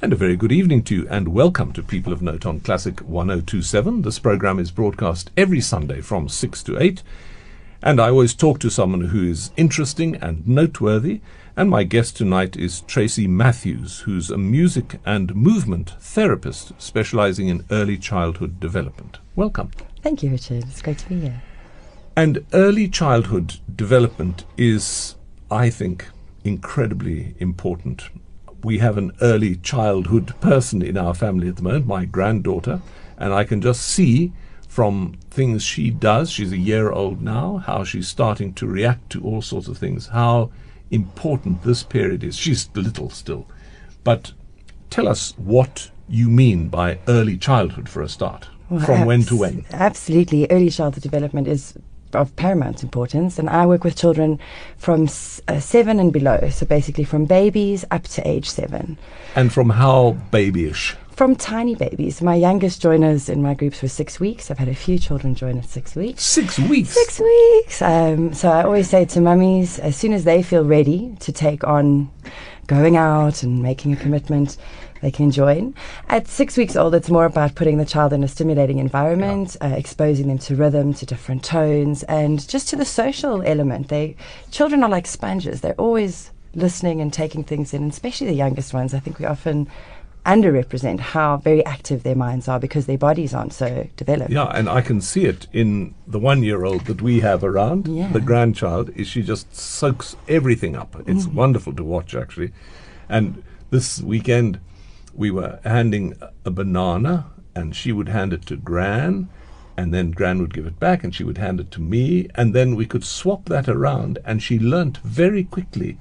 And a very good evening to you, and welcome to People of Note on Classic 1027. This program is broadcast every Sunday from 6 to 8. And I always talk to someone who is interesting and noteworthy. And my guest tonight is Tracy Matthews, who's a music and movement therapist specializing in early childhood development. Welcome. Thank you, Richard. It's great to be here. And early childhood development is, I think, incredibly important we have an early childhood person in our family at the moment, my granddaughter, and I can just see from things she does, she's a year old now, how she's starting to react to all sorts of things, how important this period is. She's little still. But tell us what you mean by early childhood for a start. Well, from abs- when to when? Absolutely. Early childhood development is of paramount importance. And I work with children from s- uh, seven and below, so basically from babies up to age seven. And from how babyish? From tiny babies. My youngest joiners in my groups were six weeks. I've had a few children join at six weeks. Six weeks? Six weeks. Um, so I always say to mummies, as soon as they feel ready to take on going out and making a commitment, they can join. At six weeks old, it's more about putting the child in a stimulating environment, yeah. uh, exposing them to rhythm, to different tones, and just to the social element. They children are like sponges; they're always listening and taking things in, especially the youngest ones. I think we often underrepresent how very active their minds are because their bodies aren't so developed. Yeah, and I can see it in the one year old that we have around, yeah. the grandchild, is she just soaks everything up. It's mm. wonderful to watch actually. And this weekend we were handing a banana, and she would hand it to Gran, and then Gran would give it back, and she would hand it to me, and then we could swap that around, and she learnt very quickly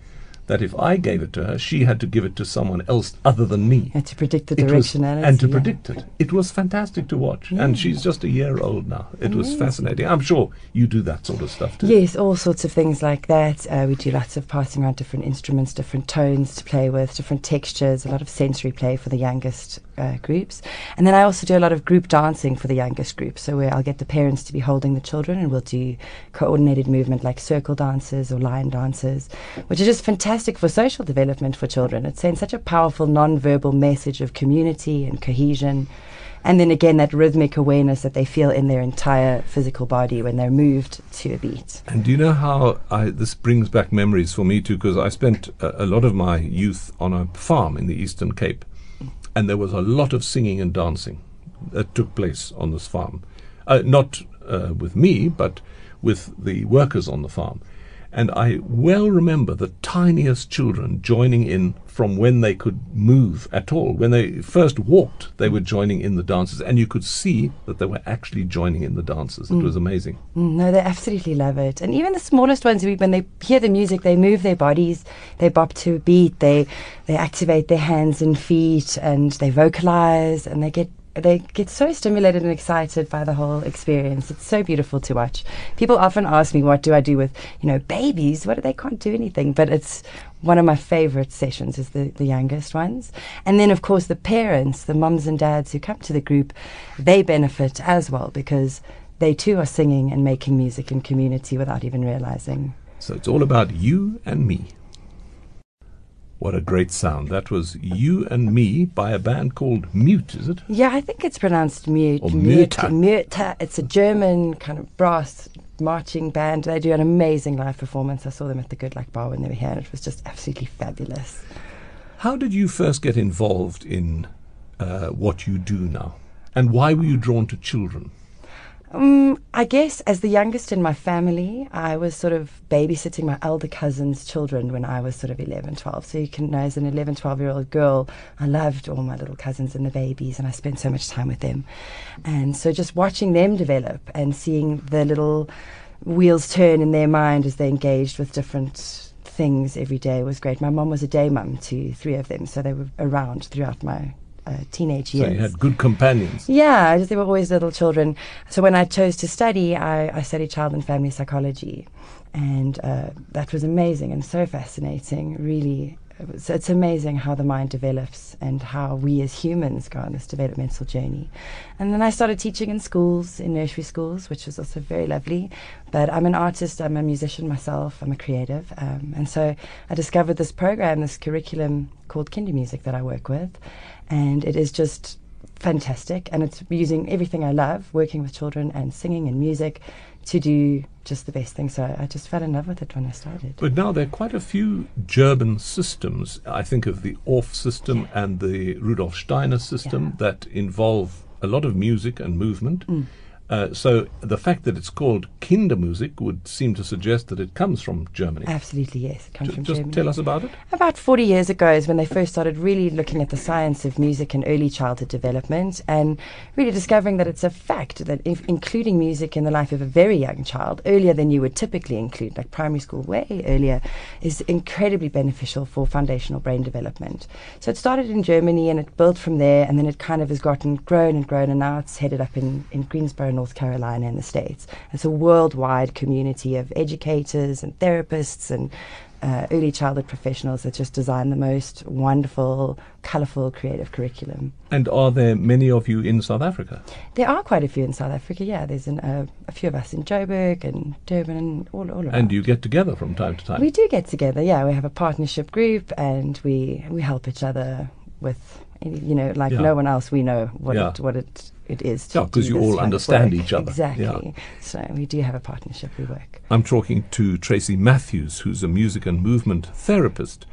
that if I gave it to her, she had to give it to someone else other than me. And to predict the directionality. and to yeah. predict it. It was fantastic to watch. Yeah. And she's just a year old now. It was fascinating. I'm sure you do that sort of stuff too. Yes, all sorts of things like that. Uh, we do lots of passing around different instruments, different tones to play with, different textures, a lot of sensory play for the youngest uh, groups. And then I also do a lot of group dancing for the youngest group. So where I'll get the parents to be holding the children and we'll do coordinated movement like circle dances or line dances, which is just fantastic fantastic for social development for children. It sends such a powerful non-verbal message of community and cohesion. And then again, that rhythmic awareness that they feel in their entire physical body when they're moved to a beat. And do you know how I, this brings back memories for me too? Because I spent a, a lot of my youth on a farm in the Eastern Cape, and there was a lot of singing and dancing that took place on this farm. Uh, not uh, with me, but with the workers on the farm. And I well remember the tiniest children joining in from when they could move at all. When they first walked, they were joining in the dances, and you could see that they were actually joining in the dances. It mm. was amazing. Mm, no, they absolutely love it. And even the smallest ones, when they hear the music, they move their bodies, they bop to a beat, they, they activate their hands and feet, and they vocalize, and they get they get so stimulated and excited by the whole experience. It's so beautiful to watch. People often ask me, "What do I do with you know babies? What do they can't do anything?" But it's one of my favorite sessions is the, the youngest ones, and then of course the parents, the mums and dads who come to the group, they benefit as well because they too are singing and making music in community without even realizing. So it's all about you and me. What a great sound. That was You and Me by a band called Mute, is it? Yeah, I think it's pronounced Mute. Or Mute. Mute. It's a German kind of brass marching band. They do an amazing live performance. I saw them at the Good Luck Bar when they were here, and it was just absolutely fabulous. How did you first get involved in uh, what you do now? And why were you drawn to children? Um, I guess as the youngest in my family, I was sort of babysitting my elder cousin's children when I was sort of 11, 12. So you can know as an 11, 12 year old girl, I loved all my little cousins and the babies, and I spent so much time with them. And so just watching them develop and seeing the little wheels turn in their mind as they engaged with different things every day was great. My mom was a day mum to three of them, so they were around throughout my uh, teenage years. So you had good companions. Yeah, just, they were always little children. So when I chose to study, I, I studied child and family psychology, and uh, that was amazing and so fascinating. Really it's, it's amazing how the mind develops and how we as humans go on this developmental journey. And then I started teaching in schools, in nursery schools, which was also very lovely. But I'm an artist, I'm a musician myself, I'm a creative. Um, and so I discovered this program, this curriculum called Kindermusik that I work with. And it is just fantastic. And it's using everything I love, working with children and singing and music, to do just the best thing. So I just fell in love with it when I started. But now there are quite a few German systems. I think of the Orff system yeah. and the Rudolf Steiner system yeah. that involve a lot of music and movement. Mm. Uh, so the fact that it's called Kindermusik would seem to suggest that it comes from Germany. Absolutely, yes. It comes J- from just Germany. tell us about it. About 40 years ago is when they first started really looking at the science of music and early childhood development and really discovering that it's a fact that if including music in the life of a very young child, earlier than you would typically include, like primary school, way earlier, is incredibly beneficial for foundational brain development. So it started in Germany and it built from there and then it kind of has gotten grown and grown and now it's headed up in, in Greensboro, North Carolina in the States. It's a worldwide community of educators and therapists and uh, early childhood professionals that just design the most wonderful, colourful, creative curriculum. And are there many of you in South Africa? There are quite a few in South Africa, yeah. There's an, uh, a few of us in Joburg and Durban and all, all around. And do you get together from time to time? We do get together, yeah. We have a partnership group and we, we help each other with, you know, like Yeah. no one else we know what, Yeah. it, what it, it is to Yeah, 'cause do you all understand each other. Exactly. Yeah. So we do have a partnership, we work. I'm talking to Tracy Matthews, who's a music and movement therapist,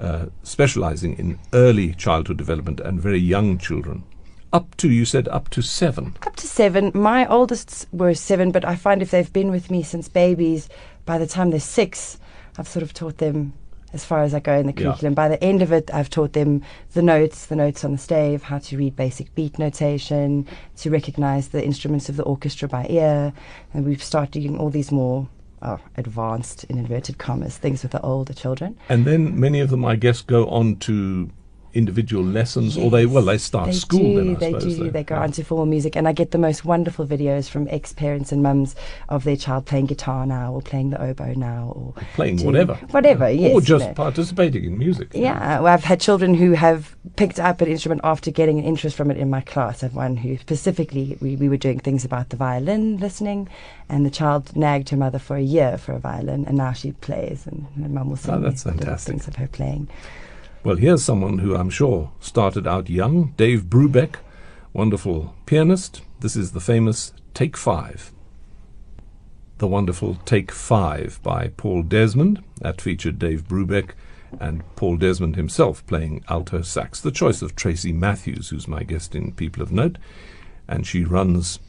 uh, specializing in early childhood development and very young children. Up to, you said, up to seven. Up to seven. My oldest were seven, but I find if they've been with me since babies, by the time they're six, I've sort of taught them as far as I go in the Yeah. curriculum. By the end of it, I've taught them the notes, the notes on the stave, how to read basic beat notation, to recognize the instruments of the orchestra by ear. And we've started doing all these more oh, advanced, in inverted commas, things with the older children. And then many of them, I guess, go on to individual lessons, or they, well, they start They school do, then, I they suppose. do. though. They go Yeah. on to formal music, and I get the most wonderful videos from ex-parents and mums of their child playing guitar now, or playing the oboe now, or Playing whatever. whatever. Yeah. Yes, Or you just know. participating in music. Yeah, well, I've had children who have picked up an instrument after getting an interest from it in my class. I have one who specifically, we, we were doing things about the violin listening, and the child nagged her mother for a year for a violin, and now she plays, and her mum will sing Oh, that's fantastic. things of her playing. Well, here's someone who I'm sure started out young Dave Brubeck, wonderful pianist. This is the famous Take Five. The wonderful Take Five by Paul Desmond. That featured Dave Brubeck and Paul Desmond himself playing alto sax. The choice of Tracy Matthews, who's my guest in People of Note. And she runs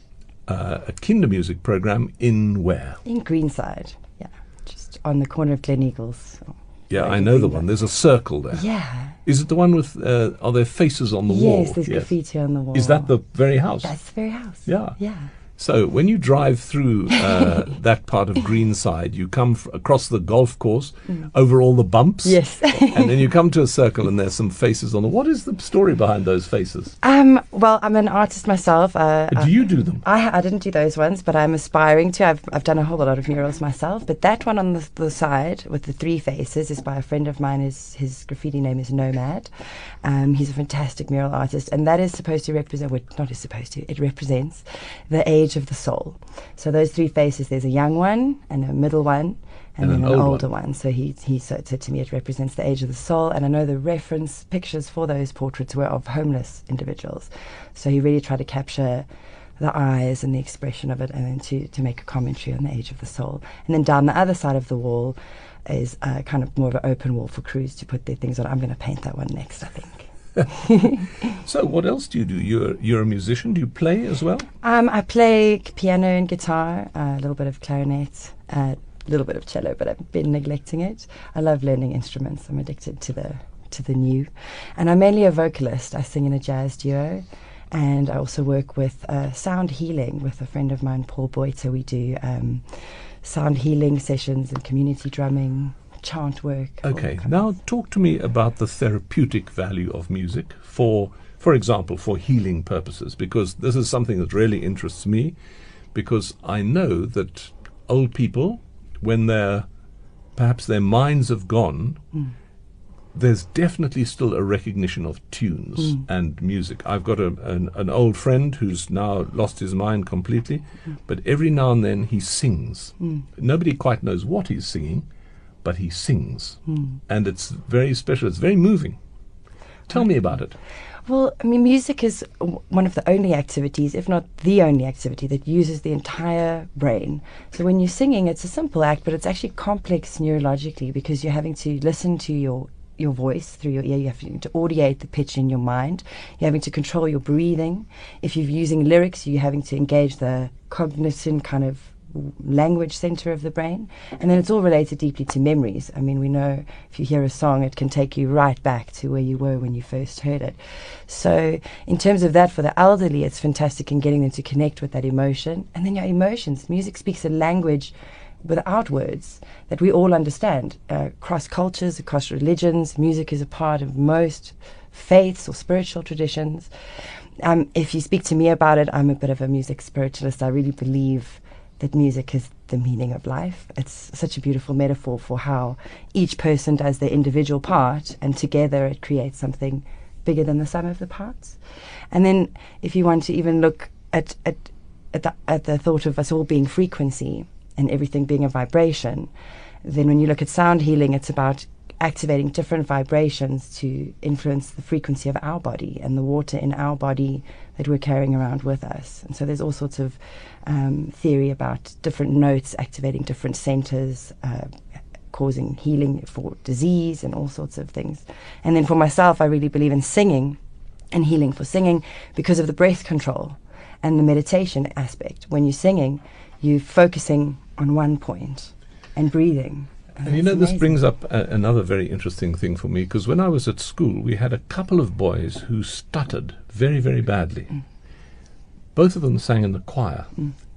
uh, a Kindermusik program in where? In Greenside, yeah, just on the corner of Glen Eagles. Yeah, I know the one. There's a circle there. Yeah. Is it the one with, uh, are there faces on the wall? Yes, there's graffiti on the wall. Is that the very house? That's the very house. Yeah. Yeah. So when you drive through uh, that part of Greenside, you come f- across the golf course, over all the bumps. Mm. Yes. and then you come to a circle and there's some faces on the. What is the story behind those faces? Um, well, I'm an artist myself. Uh, do you do them? I, I didn't do those ones, but I'm aspiring to. I've, I've done a whole lot of murals myself. But that one on the, the side with the three faces is by a friend of mine. His, his graffiti name is Nomad. Um, he's a fantastic mural artist. And that is supposed to represent, well, not is supposed to, it represents the age of the soul. So those three faces, there's a young one and a middle one. And, And then an an, old older one. So he, he said, said to me it represents the age of the soul. And I know the reference pictures for those portraits were of homeless individuals. So he really tried to capture the eyes and the expression of it and then to, to make a commentary on the age of the soul. And then down the other side of the wall is uh, kind of more of an open wall for crews to put their things on. I'm going to paint that one next, I think. So what else do you do? You're you're a musician. Do you play as well? Um, I play piano and guitar, uh, a little bit of clarinet, a little bit of cello, but I've been neglecting it. I love learning instruments. I'm addicted to the to the new, and I'm mainly a vocalist. I sing in a jazz duo, and I also work with uh, sound healing with a friend of mine, Paul Boiter. We do um, sound healing sessions and community drumming, chant work. Okay. Now talk to me about the therapeutic value of music for, for example, for healing purposes, because this is something that really interests me, because I know that old people, when their perhaps their minds have gone, there's definitely still a recognition of tunes Mm. and music. I've got a, an, an old friend who's now lost his mind completely, but every now and then he sings. Mm. Nobody quite knows what he's singing, but he sings. Mm. And it's very special, it's very moving. Tell me about it. Well, I mean, music is w- one of the only activities, if not the only activity, that uses the entire brain. So when you're singing, it's a simple act, but it's actually complex neurologically because you're having to listen to your your voice through your ear. You have to audiate the pitch in your mind. You're having to control your breathing. If you're using lyrics, you're having to engage the cognizant kind of language center of the brain. And then it's all related deeply to memories. I mean, we know if you hear a song, it can take you right back to where you were when you first heard it. So, in terms of that, for the elderly, it's fantastic in getting them to connect with that emotion. And then your emotions. Music speaks a language without words that we all understand. Uh, across cultures, across religions, music is a part of most faiths or spiritual traditions. Um, if you speak to me about it, I'm a bit of a music spiritualist. I really believe that music is the meaning of life. It's such a beautiful metaphor for how each person does their individual part, and together it creates something bigger than the sum of the parts. And then, if you want to even look at at at the, at the thought of us all being frequency and everything being a vibration, then when you look at sound healing, it's about activating different vibrations to influence the frequency of our body and the water in our body that we're carrying around with us. And so there's all sorts of um, theory about different notes activating different centers, uh, causing healing for disease and all sorts of things. And then for myself, I really believe in singing and healing for singing because of the breath control and the meditation aspect. When you're singing, you're focusing on one point and breathing. And you know, this brings up a, another very interesting thing for me because when I was at school, we had a couple of boys who stuttered very, very badly. Mm. Both of them sang in the choir,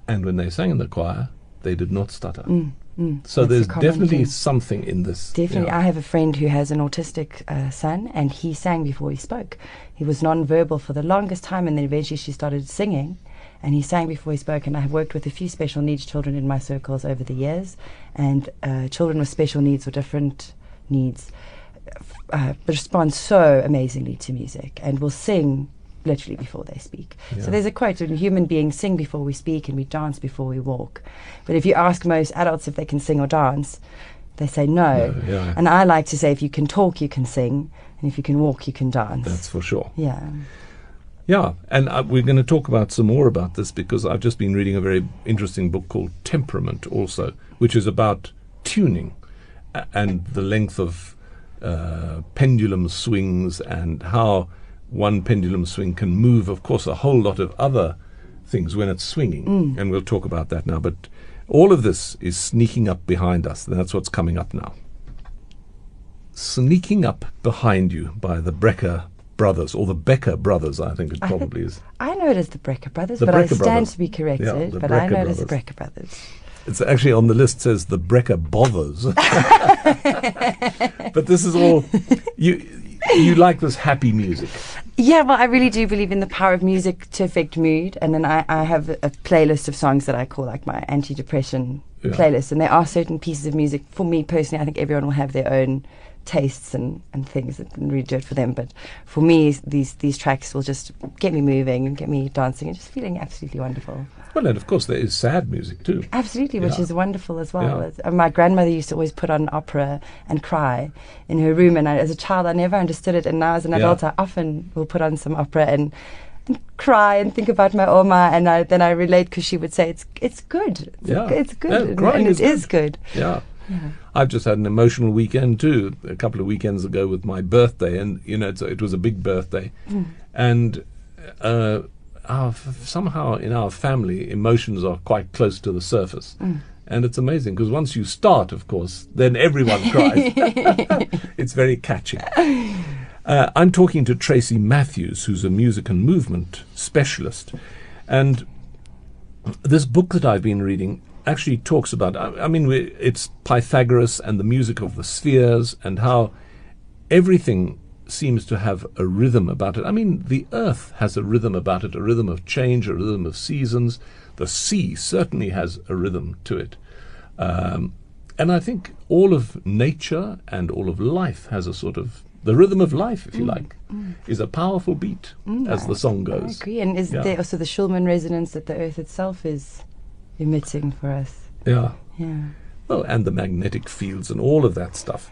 and when they sang in the choir, they did not stutter. Mm, mm. So there's definitely thing. something in this. Definitely. yeah. I have a friend who has an autistic uh, son, and he sang before he spoke. He was non-verbal for the longest time, and then eventually she started singing, and he sang before he spoke. And I have worked with a few special needs children in my circles over the years, and uh, children with special needs or different needs uh, respond so amazingly to music and will sing literally before they speak. Yeah. So there's a quote: "When human beings sing before we speak, and we dance before we walk." But if you ask most adults if they can sing or dance, they say no. No, yeah. And I like to say, if you can talk, you can sing, and if you can walk, you can dance. That's for sure. yeah. Yeah, and uh, we're going to talk about some more about this because I've just been reading a very interesting book called Temperament, also, which is about tuning and the length of uh, pendulum swings and how one pendulum swing can move, of course, a whole lot of other things when it's swinging. And we'll talk about that now. But all of this is sneaking up behind us. And That's what's coming up now. Sneaking up behind you by the Brecker brothers, or the Becker brothers, I think it I think- probably is. I know it as the Brecker Brothers, The but I stand Brothers. to be corrected. Yeah, but I Brecker know it as the Brothers. Brecker Brothers. It's actually on the list says the Brecker bothers. but this is all you you like this happy music. Yeah, well, I really do believe in the power of music to affect mood. And then I, I have a, a playlist of songs that I call like my anti-depression Yeah. playlist. And there are certain pieces of music, for me personally, I think everyone will have their own tastes and, and things that can really do it for them. But for me, these, these tracks will just get me moving and get me dancing and just feeling absolutely wonderful. Well, and of course there is sad music too. Absolutely, which Yeah. is wonderful as well. Yeah. Uh, my grandmother used to always put on opera and cry in her room, and I, as a child, I never understood it. And now, as an Yeah. adult, I often will put on some opera and, and cry and think about my Oma, and I, then I relate because she would say it's it's good, it's, Yeah. it's good, Yeah, and, and it is good. Yeah. I've just had an emotional weekend too, a couple of weekends ago with my birthday, and you know it's, it was a big birthday, and uh, our, somehow in our family emotions are quite close to the surface, and it's amazing because once you start, of course, then everyone cries. it's very catchy. Uh, I'm talking to Tracy Matthews, who's a music and movement specialist, and this book that I've been reading actually talks about. I, I mean, we, it's Pythagoras and the music of the spheres, and how everything seems to have a rhythm about it. I mean, the earth has a rhythm about it, a rhythm of change, a rhythm of seasons. The sea certainly has a rhythm to it. Um, and I think all of nature and all of life has a sort of the rhythm of life, if you like, is a powerful beat, as the song Mm. I goes. agree. And is Yeah. there also the Schumann resonance that the Earth itself is emitting for us? Yeah. Yeah. Well, and the magnetic fields and all of that stuff.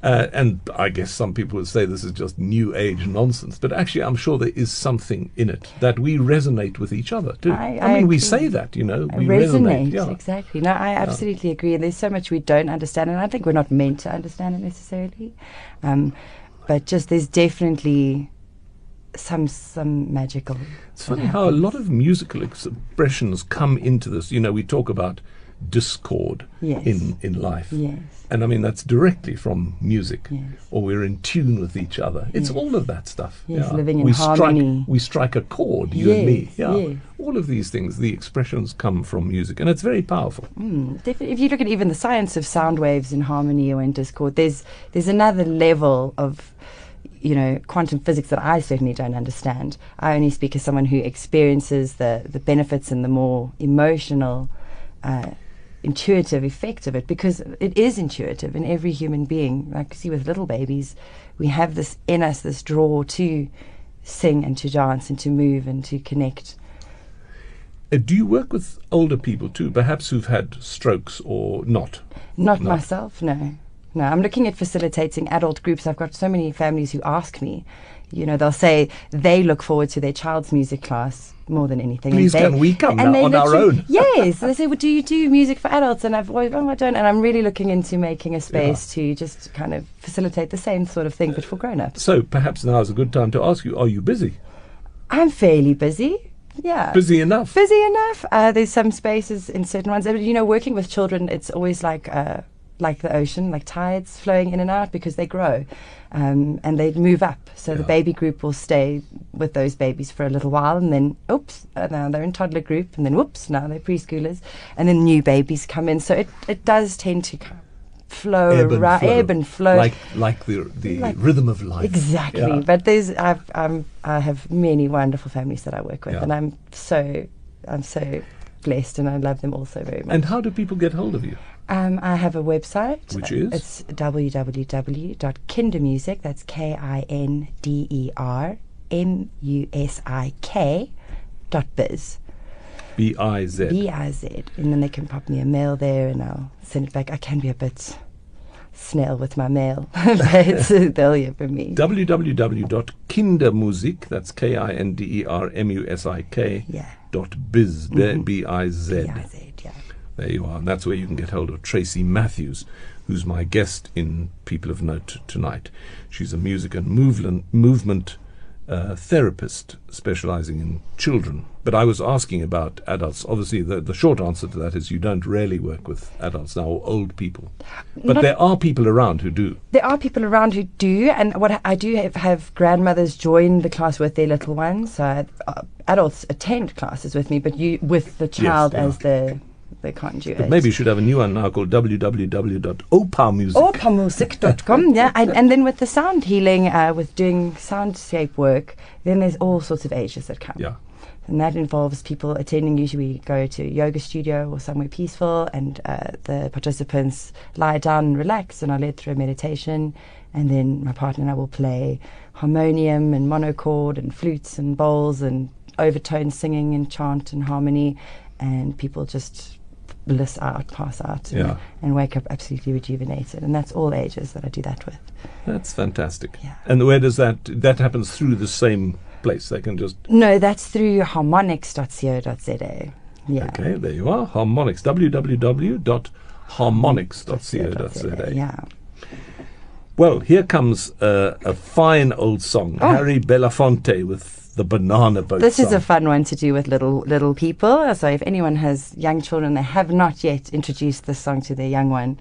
Uh, and I guess some people would say this is just new age nonsense, but actually, I'm sure there is something in it that we resonate with each other too. I- I, I mean, we say that, you know, we resonate, Yeah. exactly. No, I absolutely agree. And there's so much we don't understand, and I think we're not meant to understand it necessarily. Um, but just there's definitely some some magical. It's funny how a lot of musical expressions come into this. You know, we talk about discord Yes. in, in life. Yes. And I mean, that's directly from music. Yes. Or we're in tune with each other. It's all of that stuff. Yes, living in we harmony. Strike, we strike a chord, you and me. Yeah. All of these things, the expressions come from music. And it's very powerful. Mm, if you look at even the science of sound waves in harmony or in discord, there's there's another level of you know quantum physics that I certainly don't understand. I only speak as someone who experiences the the benefits and the more emotional. Uh, intuitive effect of it because it is intuitive in every human being like you see with little babies we have this in us this draw to sing and to dance and to move and to connect Uh, do you work with older people too, perhaps who've had strokes or not? Not No. myself, no. No, I'm looking at facilitating adult groups. I've got so many families who ask me, you know, they'll say they look forward to their child's music class more than anything. and Please they, can we come and now on our own? yes. They say, well, do you do music for adults? And I've always, oh, I don't. And I'm really looking into making a space to just kind of facilitate the same sort of thing, but for grown ups. So perhaps now is a good time to ask you, are you busy? I'm fairly busy. Yeah. Busy enough? busy enough. Uh, there's some spaces in certain ones. You know, working with children, it's always like uh, like the ocean, like tides flowing in and out because they grow um, and they move up. So the baby group will stay with those babies for a little while, and then oops, uh, now they're in toddler group, and then whoops, now they're preschoolers, and then new babies come in. So it it does tend to kind flow ebb and around, flow. ebb and flow. Like, like the, the Like- rhythm of life. Exactly. Yeah. But there's I've um, I have many wonderful families that I work with, Yeah. and I'm so I'm so blessed, and I love them all so very much. And how do people get hold of you? Um, I have a website, Which is? it's www.kindermusik. That's K I N D E R M U S I K dot biz. B I Z. B I Z, and then they can pop me a mail there, and I'll send it back. I can be a bit snail with my mail, but they'll hear from me. www.kindermusik, that's K I N D E R M U S I K, Yeah. dot biz, Mhm. B I Z. B-I-Z, yeah. There you are. And that's where you can get hold of Tracy Matthews, who's my guest in People of Note tonight. She's a music and movement, movement uh, therapist specializing in children. But I was asking about adults. Obviously, the, the short answer to that is you don't really work with adults now or old people. But Not- there are people around who do. There are people around who do, and what I do have, have grandmothers join the class with their little ones. So uh, adults attend classes with me, but you with the child yeah. as the the conduit. But it. maybe you should have a new one now called www.opamusic. Opamusic.com, yeah. And, and then with the sound healing, uh, with doing soundscape work, then there's all sorts of ages that come. Yeah. And that involves people attending. Usually, we go to a yoga studio or somewhere peaceful, and uh, the participants lie down and relax, and are led through a meditation. And then my partner and I will play harmonium and monochord and flutes and bowls and overtone singing and chant and harmony, and people just bliss out, pass out, and, Yeah. and wake up absolutely rejuvenated. And that's all ages that I do that with. That's fantastic. Yeah. And where does that that happens through the same place? They can just No, that's through harmonics.co.za. Yeah. okay. There you are. Harmonics. www.harmonics.co.za. Yeah. Well, here comes uh, a fine old song. Oh. Harry Belafonte with the Banana Boat. This is a fun one to do with little little people. So if anyone has young children, they have not yet introduced this song to their young one.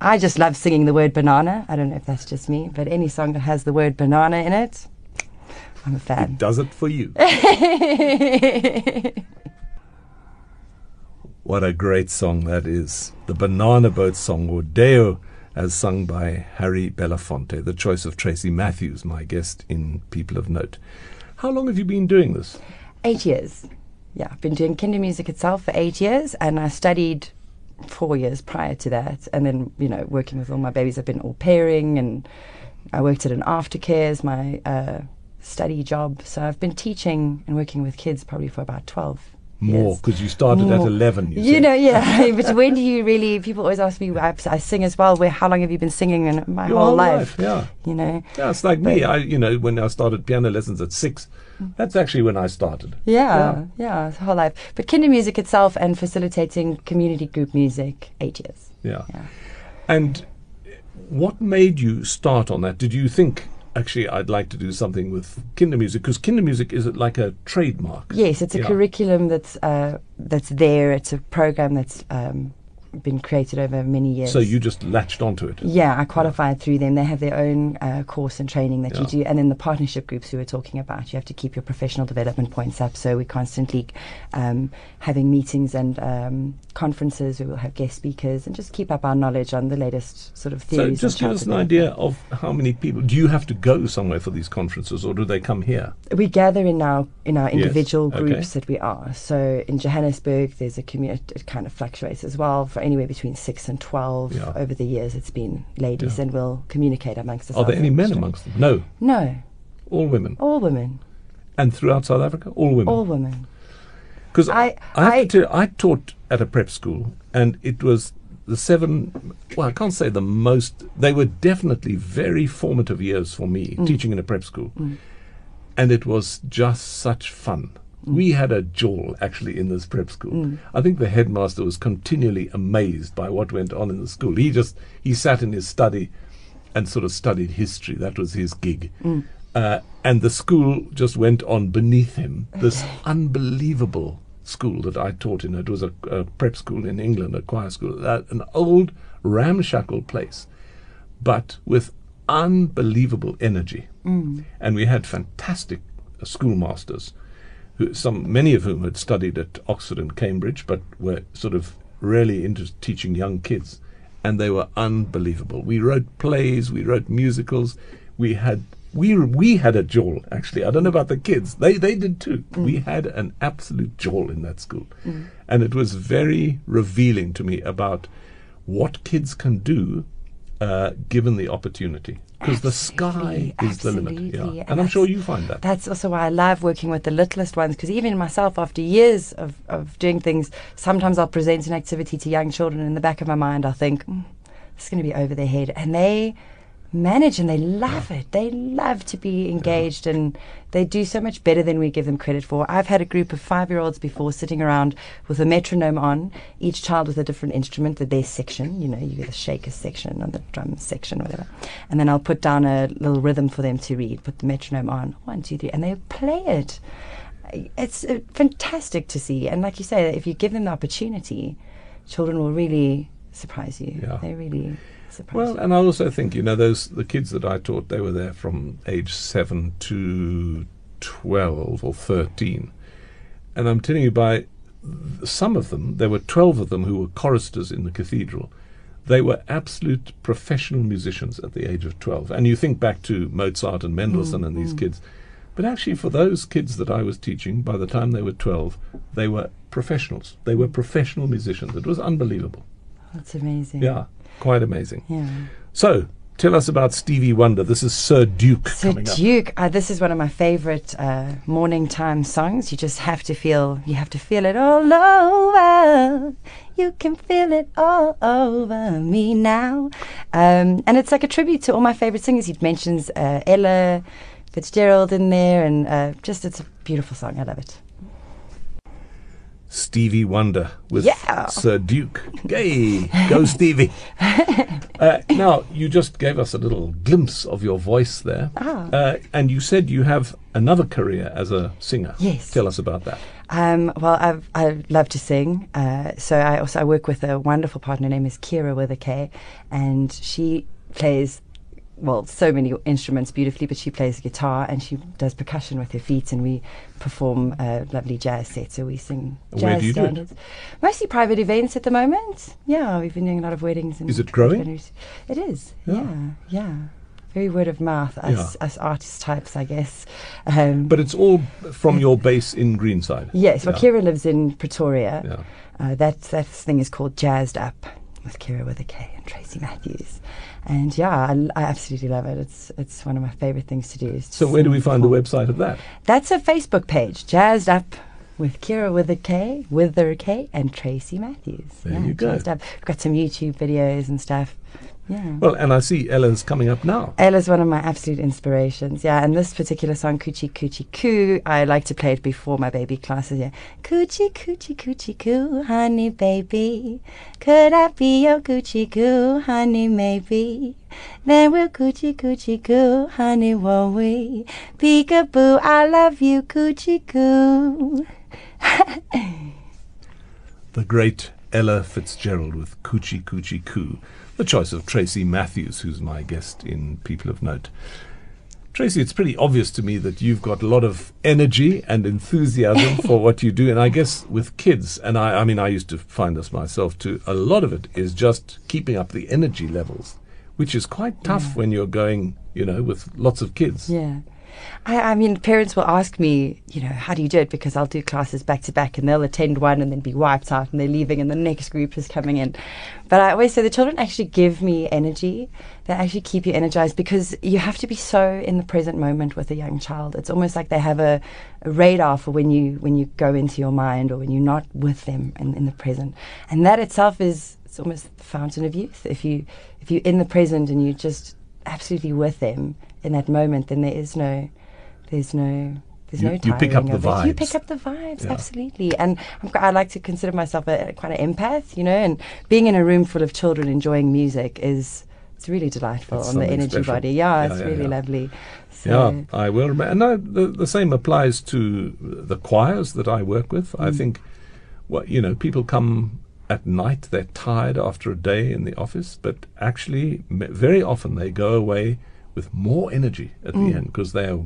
I just love singing the word banana. I don't know if that's just me, but any song that has the word banana in it, I'm a It fan. does it for you. What a great song that is. The Banana Boat song, or Day-O, as sung by Harry Belafonte, the choice of Tracy Matthews, my guest in People of Note. How long have you been doing this? eight years. Yeah, I've been doing Kindermusik itself for eight years, and I studied four years prior to that. And then, you know, working with all my babies, I've been all pairing and I worked at an aftercare as my uh, study job. So I've been teaching and working with kids probably for about 12 More, because you started at 11, you, You know, yeah. but when do you really? People always ask me. I, I sing as well. Where? How long have you been singing? And my Your whole, life. life, yeah. You know. Yeah, it's like me. I, you know, when I started piano lessons at six, that's actually when I started. Yeah, yeah, it's whole life. But Kindermusik itself and facilitating community group music, eight years. Yeah. Yeah. And what made you start on that? Did you think actually I'd like to do something with Kindermusik? Because Kindermusik is it like a trademark? Yes, it's a Yeah. curriculum that's uh, that's there. It's a program that's um, been created over many years. So you just latched onto it. Yeah, I qualified through them. They have their own uh, course and training that you do, and then the partnership groups we were talking about. You have to keep your professional development points up. So we're constantly um, having meetings and um, conferences. We will have guest speakers and just keep up our knowledge on the latest sort of theories. So just give us an idea of how many people. Do you have to go somewhere for these conferences, or do they come here? We gather in our in our Yes, individual okay. groups that we are. So in Johannesburg, there's a community. It kind of fluctuates as well for anywhere between six and twelve. Yeah. Over the years, it's been ladies, Yeah. and we'll communicate amongst ourselves. Are there any men amongst them? No, No, all women. all women. And throughout South Africa, all women. All women. Because I- I, I- to I taught at a prep school, and it was the seven. Well, I can't say the most. They were definitely very formative years for me Mm. teaching in a prep school, and it was just such fun. We had a jaw actually in this prep school. I think the headmaster was continually amazed by what went on in the school. He just he sat in his study and sort of studied history. That was his gig. Uh, and the school just went on beneath him. This unbelievable school that I taught in. It was a, a prep school in England, a choir school, uh, an old ramshackle place, but with unbelievable energy. And we had fantastic uh, schoolmasters, who some many of whom had studied at Oxford and Cambridge, but were sort of really into teaching young kids, and they were unbelievable. We wrote plays, we wrote musicals, we had we we had a jaw actually. I don't know about the kids; they they did too. Mm. We had an absolute jaw in that school, mm. and it was very revealing to me about what kids can do. Uh, given the opportunity, because the sky Absolutely, is the limit, yeah. And And I'm sure you find that. That's also why I love working with the littlest ones because even myself, after years of, of doing things, sometimes I'll present an activity to young children. And in the back of my mind, I'll think, mm, this is going to be over their head. And they manage and they love it. They love to be engaged and they do so much better than we give them credit for. I've had a group of five year olds before sitting around with a metronome on, each child with a different instrument, that their section, you know, you get the shaker section or the drum section, whatever. And then I'll put down a little rhythm for them to read, put the metronome on, one, two, three, and they play it. It's uh, fantastic to see. And like you say, if you give them the opportunity, children will really surprise you. Yeah. They really surprise Well, and I also think you know those the kids that I taught they were there from age seven to twelve or thirteen, and I'm telling you by some of them there were twelve of them who were choristers in the cathedral. They were absolute professional musicians at the age of twelve, and you think back to Mozart and Mendelssohn and these mm, mm. kids. But actually, for those kids that I was teaching, by the time they were 12, they were professionals. They were professional musicians. It was unbelievable. That's amazing. Yeah, quite amazing. Yeah. So, tell us about Stevie Wonder. This is Sir Duke So coming up. Sir Duke, uh, this is one of my favorite uh, morning time songs. You just have to feel, you have to feel it all over. You can feel it all over me now. Um, and it's like a tribute to all my favorite singers. He mentions uh, Ella Fitzgerald in there, and uh, just it's a beautiful song. I love it. Stevie Wonder with Yeah. Sir Duke. Yay! Go Stevie. uh, now, you just gave us a little glimpse of your voice there. Ah. Uh, and you said you have another career as a singer. Yes. Tell us about that. Um, well, I've, I love to sing. Uh, so I also I work with a wonderful partner. Her name is Kira with a K, and she plays well so many instruments beautifully. But she plays guitar and she does percussion with her feet, and we perform a lovely jazz set. So we sing jazz Where do you do it? standards. Mostly private events at the moment. Yeah, we've been doing a lot of weddings. And Is it growing? It is. Yeah. Yeah, yeah. Very word of mouth. Us, Yeah. us artist types, I guess. Um, But it's all from your base in Greenside. Yes, well, Yeah. Kira lives in Pretoria. Yeah. Uh, that that thing is called Jazzed Up. with Kira with a K and Tracy Matthews. And yeah, I, I absolutely love it. It's it's one of my favorite things to do. to So where do we find the website of that? That's a Facebook page, Jazzed Up with Kira with a K, with a K, and Tracy Matthews. There yeah, you go. Jazzed Up. We've got some YouTube videos and stuff. Yeah. Well, and I see Ella's coming up now. Ella's one of my absolute inspirations. Yeah, and this particular song, Coochie Coochie Coo, I like to play it before my baby classes. Yeah, Coochie Coochie Coochie Coo, honey baby, could I be your Coochie Coo, honey maybe? Then we'll Coochie Coochie Coo, honey won't we? Peekaboo, I love you, Coochie Coo. The great Ella Fitzgerald with Coochie Coochie Coo. The choice of Tracy Matthews, who's my guest in People of Note. Tracy, it's pretty obvious to me that you've got a lot of energy and enthusiasm for what you do. And I guess with kids, and I, I mean, I used to find this myself too, a lot of it is just keeping up the energy levels, which is quite tough when you're going, you know, with lots of kids. Yeah. I, I mean, parents will ask me, you know, how do you do it? Because I'll do classes back to back and they'll attend one and then be wiped out and they're leaving and the next group is coming in. But I always say the children actually give me energy. They actually keep you energized because you have to be so in the present moment with a young child. It's almost like they have a, a radar for when you when you go into your mind or when you're not with them in, in the present. And that itself is it's almost the fountain of youth. If you if you're in the present and you're just absolutely with them in that moment, then there is no, there's no, there's You- no you pick up the of it. You pick up the vibes, Yeah. absolutely. And I'm, I like to consider myself a, quite an empath, you know. And being in a room full of children enjoying music is it's really delightful on the energy special. body. Yeah, Yeah, it's yeah, really lovely. So, Yeah, I will remember. And I, the, the same applies to the choirs that I work with. I Mm. think, well, you know, people come at night, they're tired after a day in the office, but actually, very often they go away with more energy at the end because they're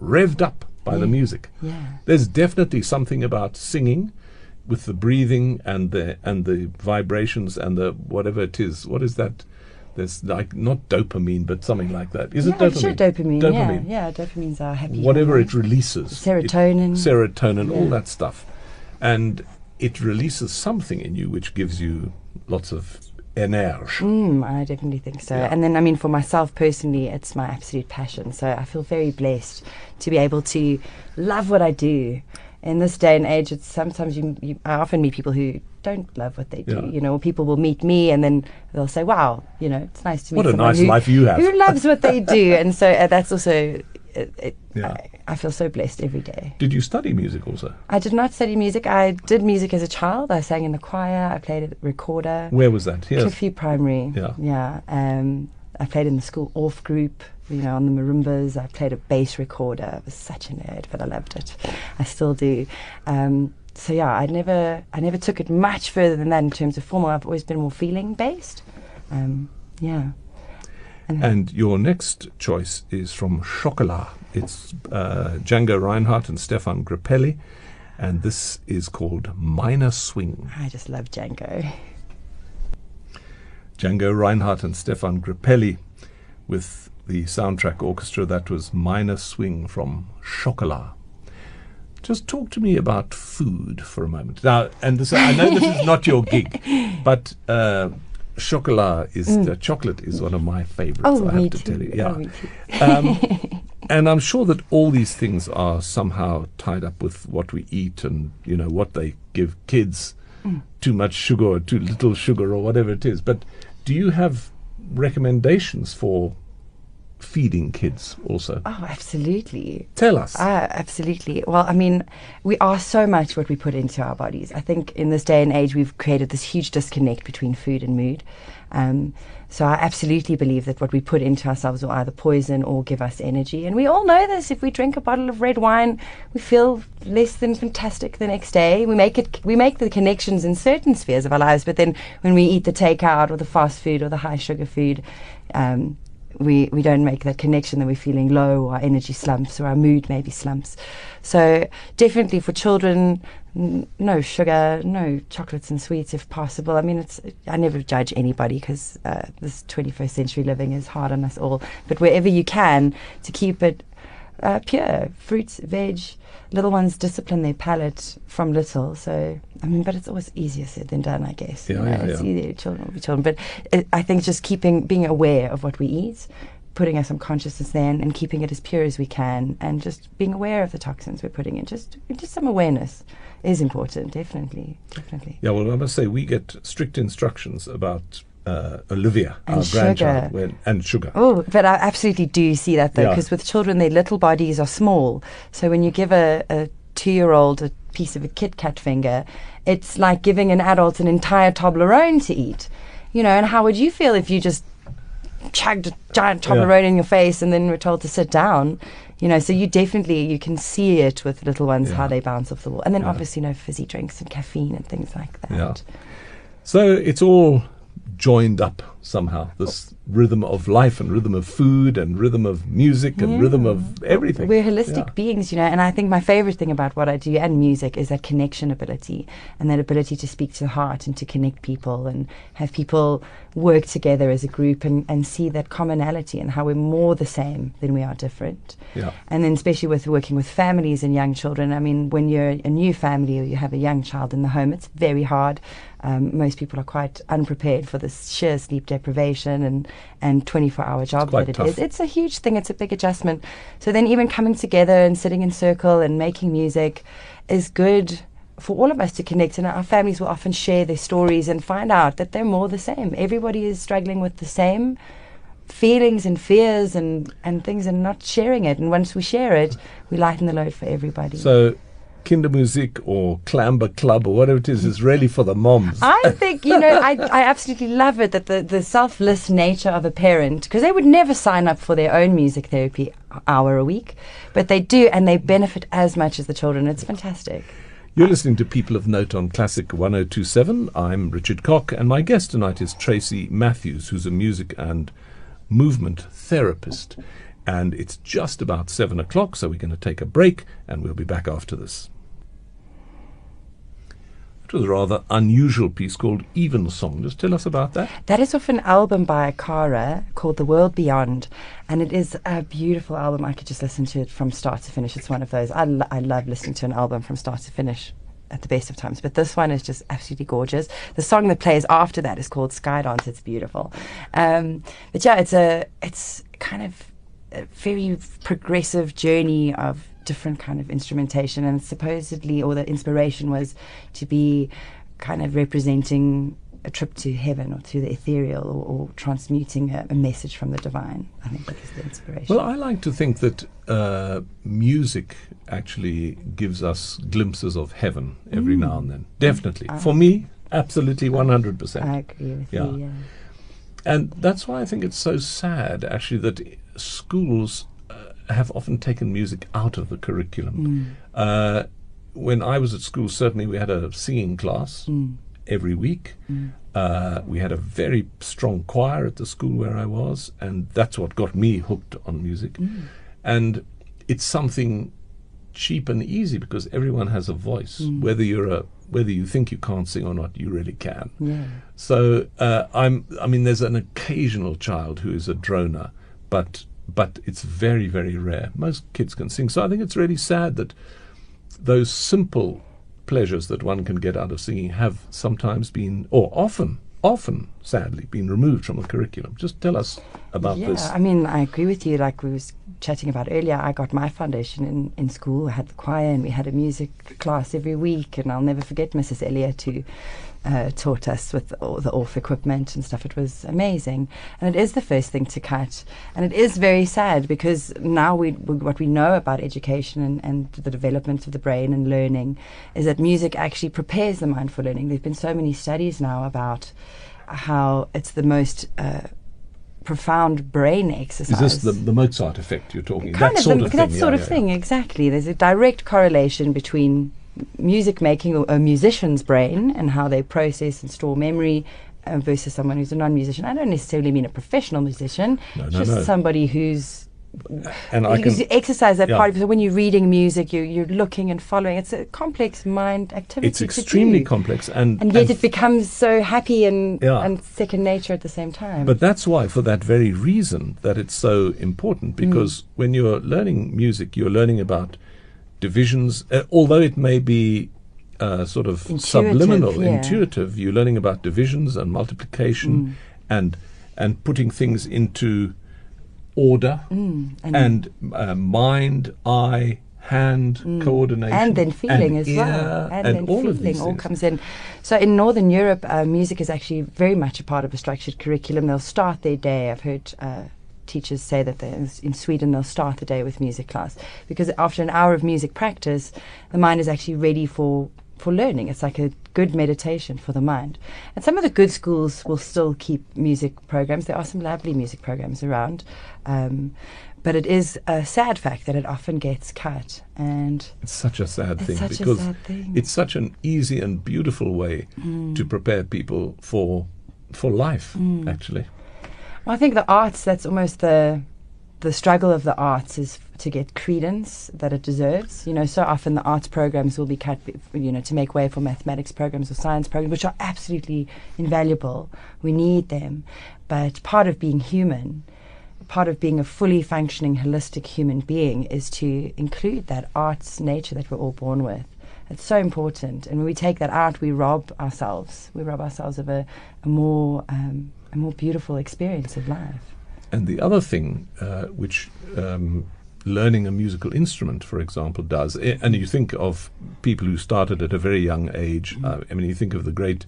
revved up by the Mm. Music. Yeah. There's definitely something about singing with the breathing and the and the vibrations and the whatever it is. What is that? There's like not dopamine, but something like that. Is yeah, it dopamine? sure, dopamine. Dopamine. Yeah, yeah, dopamine's our happy. Whatever hormone. it releases. Serotonin. It, serotonin, all that stuff. And it releases something in you which gives you lots of energy. Mm, I definitely think so. Yeah. And then, I mean, for myself personally, it's my absolute passion. So I feel very blessed to be able to love what I do. In this day and age, it's sometimes you, you I often meet people who don't love what they do. Yeah. You know, people will meet me and then they'll say, "Wow, you know, it's nice to meet What a nice who, life you have." who loves what they do." and so uh, that's also. It, it, Yeah. I, I feel so blessed every day. Did you study music also? I did not study music. I did music as a child. I sang in the choir. I played a recorder. Where was that? Here. Cliffview Primary. Yeah. Yeah. Um, I played in the school Orff group, you know, on the marimbas. I played a bass recorder. I was such a nerd, but I loved it. I still do. Um, so yeah, I never, I never took it much further than that in terms of formal. I've always been more feeling based. Um, yeah. And your next choice is from Chocolat. It's uh, Django Reinhardt and Stéphane Grappelli. And this is called Minor Swing. I just love Django. Django Reinhardt and Stéphane Grappelli with the soundtrack orchestra. That was Minor Swing from Chocolat. Just talk to me about food for a moment. Now, and this, I know this is not your gig, but uh, chocolat is uh, chocolate is one of my favorites. Oh, I have to too. tell you, Oh, yeah. me um, and I'm sure that all these things are somehow tied up with what we eat and you know what they give kids. Too much sugar or too little sugar or whatever it is. But do you have recommendations for feeding kids also? Oh, absolutely. Tell us. Ah, absolutely. Well, I mean, we are so much what we put into our bodies. I think in this day and age, we've created this huge disconnect between food and mood. Um, so I absolutely believe that what we put into ourselves will either poison or give us energy. And we all know this. If we drink a bottle of red wine, we feel less than fantastic the next day. We make it. We make the connections in certain spheres of our lives, but then when we eat the takeout or the fast food or the high sugar food. Um, we, we don't make that connection that we're feeling low or our energy slumps or our mood maybe slumps. So definitely for children, n- no sugar, no chocolates and sweets if possible. I mean, it's I never judge anybody because uh, this 21st century living is hard on us all. But wherever you can to keep it uh, pure fruits, veg. Little ones discipline their palate from little. So, I mean, but it's always easier said than done, I guess. Yeah, you know, yeah, it's yeah. easier, children will be children. But it, I think just keeping, being aware of what we eat, putting us some consciousness then and keeping it as pure as we can and just being aware of the toxins we're putting in. Just, just some awareness is important, definitely, definitely. Yeah, well, I must say we get strict instructions about uh, Olivia, And our sugar. grandchild, when, and sugar. Oh, but I absolutely do see that though, Yeah. because with children, their little bodies are small. So when you give a, a two year old a piece of a Kit Kat finger, it's like giving an adult an entire Toblerone to eat. You know, and how would you feel if you just chugged a giant Toblerone in your face and then were told to sit down? You know, so you definitely you can see it with little ones how they bounce off the wall, and then Yeah. obviously you know fizzy drinks and caffeine and things like that. Yeah. So it's all joined up somehow. This rhythm of life and rhythm of food and rhythm of music and rhythm of everything. We're holistic Yeah. beings, you know, and I think my favorite thing about what I do and music is that connection ability and that ability to speak to the heart and to connect people and have people work together as a group and, and see that commonality and how we're more the same than we are different. Yeah. And then, especially with working with families and young children, I mean, when you're a new family or you have a young child in the home, it's very hard. Um, most people are quite unprepared for this sheer sleep deprivation and, and 24 hour job that it tough. is. It's a huge thing, it's a big adjustment. So, then, even coming together and sitting in circle and making music is good for all of us to connect. And our families will often share their stories and find out that they're more the same. Everybody is struggling with the same feelings and fears and, and things and not sharing it. And once we share it, we lighten the load for everybody. So Kindermusik or Clamber Club or whatever it is is really for the moms. I think, you know, I, I absolutely love it that the, the selfless nature of a parent, because they would never sign up for their own music therapy hour a week, but they do, and they benefit as much as the children. It's fantastic. You're listening to People of Note on Classic 1027. I'm Richard Cock, and my guest tonight is Tracy Matthews, who's a music and movement therapist. And it's just about seven o'clock, so we're going to take a break, and we'll be back after this. It was a rather unusual piece called Even Song. Just tell us about that. That is off an album by Akara called The World Beyond, and it is a beautiful album. I could just listen to it from start to finish. It's one of those. I, I love listening to an album from start to finish at the best of times, but this one is just absolutely gorgeous. The song that plays after that is called Sky Dance. It's beautiful. Um, but yeah, it's a it's kind of a very progressive journey of different kind of instrumentation and supposedly or the inspiration was to be kind of representing a trip to heaven or to the ethereal or, or transmuting a, a message from the divine i think that is the inspiration Well, I like to think that uh, music actually gives us glimpses of heaven every now and then. Definitely. For me, absolutely 100%. i agree with Yeah. you yeah And that's why I think it's so sad, actually, that schools have often taken music out of the curriculum. Uh, when I was at school, certainly we had a singing class every week. Uh, we had a very strong choir at the school where I was, and that's what got me hooked on music. And it's something cheap and easy because everyone has a voice. Whether you're a whether you think you can't sing or not, you really can. yeah So uh, I'm. I mean, there's an occasional child who is a droner, but but it's very very rare. Most kids can sing. So I think it's really sad that those simple pleasures that one can get out of singing have sometimes been, or often, often, sadly, been removed from the curriculum. Just tell us about yeah, this. I mean, I agree with you. Like we was chatting about earlier, I got my foundation in, in school. I had the choir, and we had a music class every week. And I'll never forget Mrs. Elliott, who uh, taught us with all the Orff equipment and stuff. It was amazing, and it is the first thing to cut. And it is very sad because now we, we what we know about education and, and the development of the brain and learning is that music actually prepares the mind for learning. There've been so many studies now about how it's the most uh, profound brain exercise. Is this the, the Mozart effect you're talking? kind that of sort the, of thing. that yeah, sort of yeah, thing? Exactly. There's a direct correlation between music making or a musician's brain and how they process and store memory. Uh, versus someone who's a non-musician. I don't necessarily mean a professional musician, No, no, just no. somebody who's and I can exercise that yeah. part. So when you're reading music, you you're looking and following. It's a complex mind activity. it's extremely complex and and yet and it becomes so happy and Yeah. and second nature at the same time. But that's why, for that very reason, that it's so important. Mm. Because when you're learning music, you're learning about divisions. Uh, although it may be uh, sort of Intuitive, subliminal, yeah. intuitive, you're learning about divisions and multiplication, Mm. and and putting things into order Mm, and, and uh, mind, eye, hand coordination, and then feeling and as well, and, and, then all feeling of these all comes in. So in Northern Europe, uh, music is actually very much a part of a structured curriculum. They'll start their day. I've heard. Teachers say that they- in Sweden they'll start the day with music class because after an hour of music practice, the mind is actually ready for for learning. It's like a good meditation for the mind. And some of the good schools will still keep music programs. There are some lovely music programs around, um, but it is a sad fact that it often gets cut. And It's such a sad thing because sad thing. it's such an easy and beautiful way Mm. to prepare people for for life. Actually, I think the arts, that's almost the the struggle of the arts is to get credence that it deserves. You know, so often the arts programs will be cut, you know, to make way for mathematics programs or science programs, which are absolutely invaluable. We need them. But part of being human, part of being a fully functioning, holistic human being is to include that arts nature that we're all born with. It's so important. And when we take that out, we rob ourselves. We rob ourselves of a, a more um, a more beautiful experience of life. and the other thing uh, which um, learning a musical instrument, for example, does, and you think of people who started at a very young age. Uh, I mean, you think of the great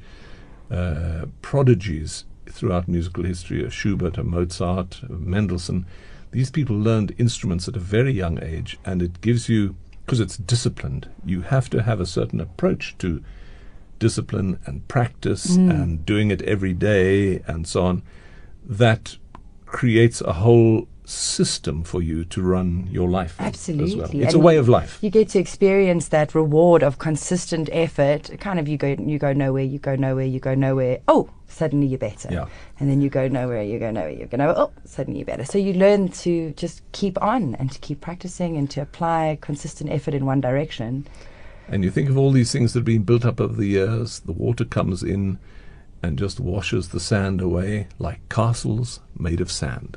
uh, prodigies throughout musical history: uh, Schubert, uh, Mozart, uh, Mendelssohn. These people learned instruments at a very young age, and it gives you because it's disciplined. You have to have a certain approach to discipline and practice mm. and doing it every day and so on. That creates a whole system for you to run your life as well. Absolutely. It's a way of life. You get to experience that reward of consistent effort. Kind of you go you go nowhere, you go nowhere, you go nowhere. Oh, suddenly you're better. Yeah. And then you go nowhere, you go nowhere, you go nowhere. Oh, suddenly you're better. So you learn to just keep on and to keep practicing and to apply consistent effort in one direction. And you think of all these things that have been built up over the years. The water comes in and just washes the sand away like castles made of sand.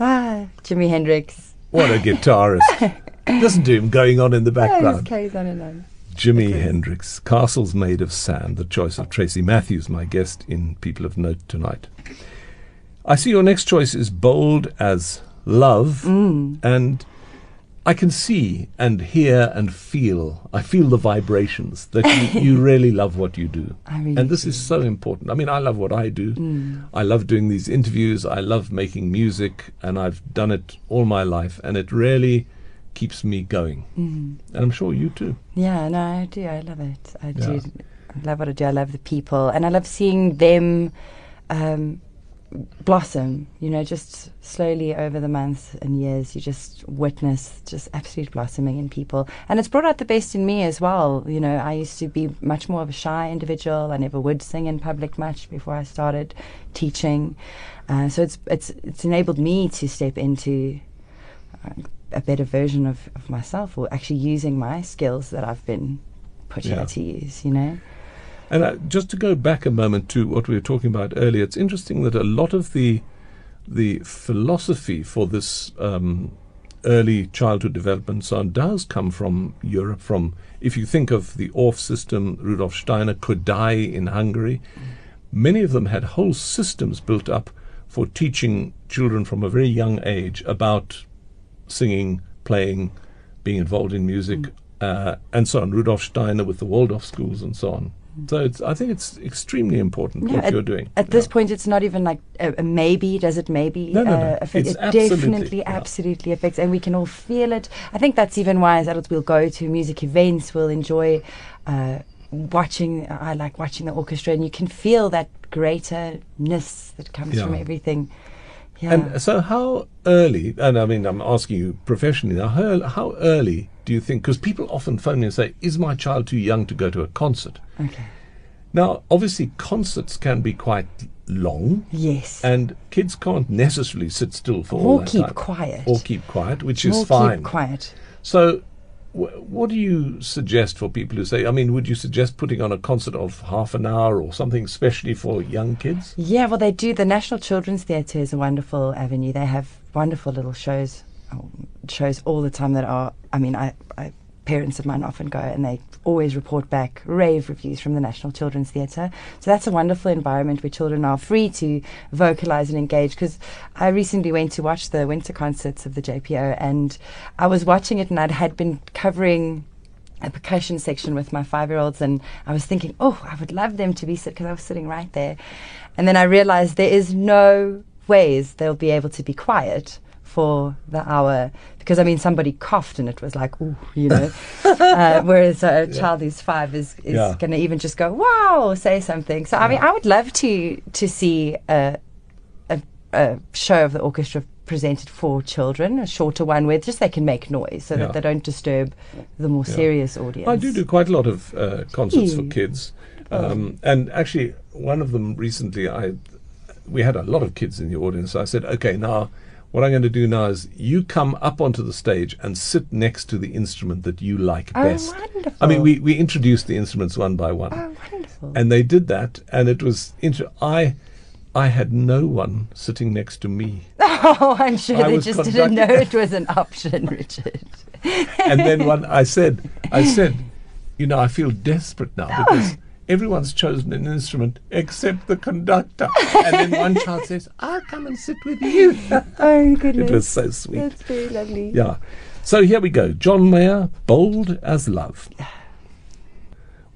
Ah, Jimi Hendrix. What a guitarist. Listen to him going on in the background. carries on and on. Jimi Hendrix, Castles Made of Sand, the choice of Tracy Matthews, my guest in People of Note tonight. I see your next choice is bold as love, Mm. and I can see and hear and feel. I feel the vibrations that you, you really love what you do. I really and this do. is so important. I mean, I love what I do. Mm. I love doing these interviews. I love making music, and I've done it all my life, and it really keeps me going. Mm. And I'm sure you too. Yeah, no, I do. I love it. I Yeah. do. I love what I do. I love the people, and I love seeing them um, blossom. You know, just slowly over the months and years, you just witness just absolute blossoming in people, and it's brought out the best in me as well. You know, I used to be much more of a shy individual. I never would sing in public much before I started teaching. Uh, so it's it's it's enabled me to step into uh, a better version of, of myself or actually using my skills that I've been put Yeah. here to use, you know? And uh, just to go back a moment to what we were talking about earlier, it's interesting that a lot of the the philosophy for this um, early childhood development so on does come from Europe. From if you think of the Orff system, Rudolf Steiner, Kodály in Hungary, many of them had whole systems built up for teaching children from a very young age about singing, playing, being involved in music, uh, and so on. Rudolf Steiner with the Waldorf schools and so on. So it's, I think it's extremely important what at, you're doing. At this point, it's not even like a, a maybe. Does it maybe No, no, no. uh, affect? It's it absolutely, definitely, yeah. absolutely affects, and we can all feel it. I think that's even why, as adults, we'll go to music events. We'll enjoy uh, watching. I like watching the orchestra, and you can feel that greaterness that comes Yeah. from everything. Yeah. And so, how early? And I mean, I'm asking you professionally now. How, how early do you think? Because people often phone me and say, "Is my child too young to go to a concert?" okay. Now, obviously, concerts can be quite long, Yes. and kids can't necessarily sit still for all or that keep time. quiet. or keep quiet, which is fine. keep quiet. So, what do you suggest for people who say? I mean, would you suggest putting on a concert of half an hour or something, especially for young kids? Yeah, well, they do. The National Children's Theatre is a wonderful avenue. They have wonderful little shows, oh, shows all the time that are. I mean, I, I parents of mine often go and they always report back rave reviews from the National Children's Theatre. So that's a wonderful environment where children are free to vocalize and engage. Because I recently went to watch the winter concerts of the JPO and I was watching it and I had been covering a percussion section with my five year olds, and I was thinking, oh, I would love them to be sit because I was sitting right there. And then I realized there is no ways they'll be able to be quiet for the hour because I mean somebody coughed and it was like ooh you know uh, whereas a child who's five is, is Yeah. going to even just go wow or say something so I mean I would love to to see a, a, a show of the orchestra presented for children a shorter one where just they can make noise so Yeah. that they don't disturb the more Yeah. serious audience I do do quite a lot of uh, concerts for kids, Oh. um, and actually, one of them recently, I we had a lot of kids in the audience. I said, "Okay, now what I'm going to do now is you come up onto the stage and sit next to the instrument that you like Oh, best." wonderful. I mean, we we introduced the instruments one by one, oh wonderful and they did that, and it was inter- I. I had no one sitting next to me. oh I'm sure I they just didn't know it was an option Richard and then one I said, I said, you know, I feel desperate now because everyone's chosen an instrument except the conductor. And then one child says, I'll come and sit with you. oh goodness it was so sweet. that's very lovely Yeah. So here we go. John Mayer, Bold as Love.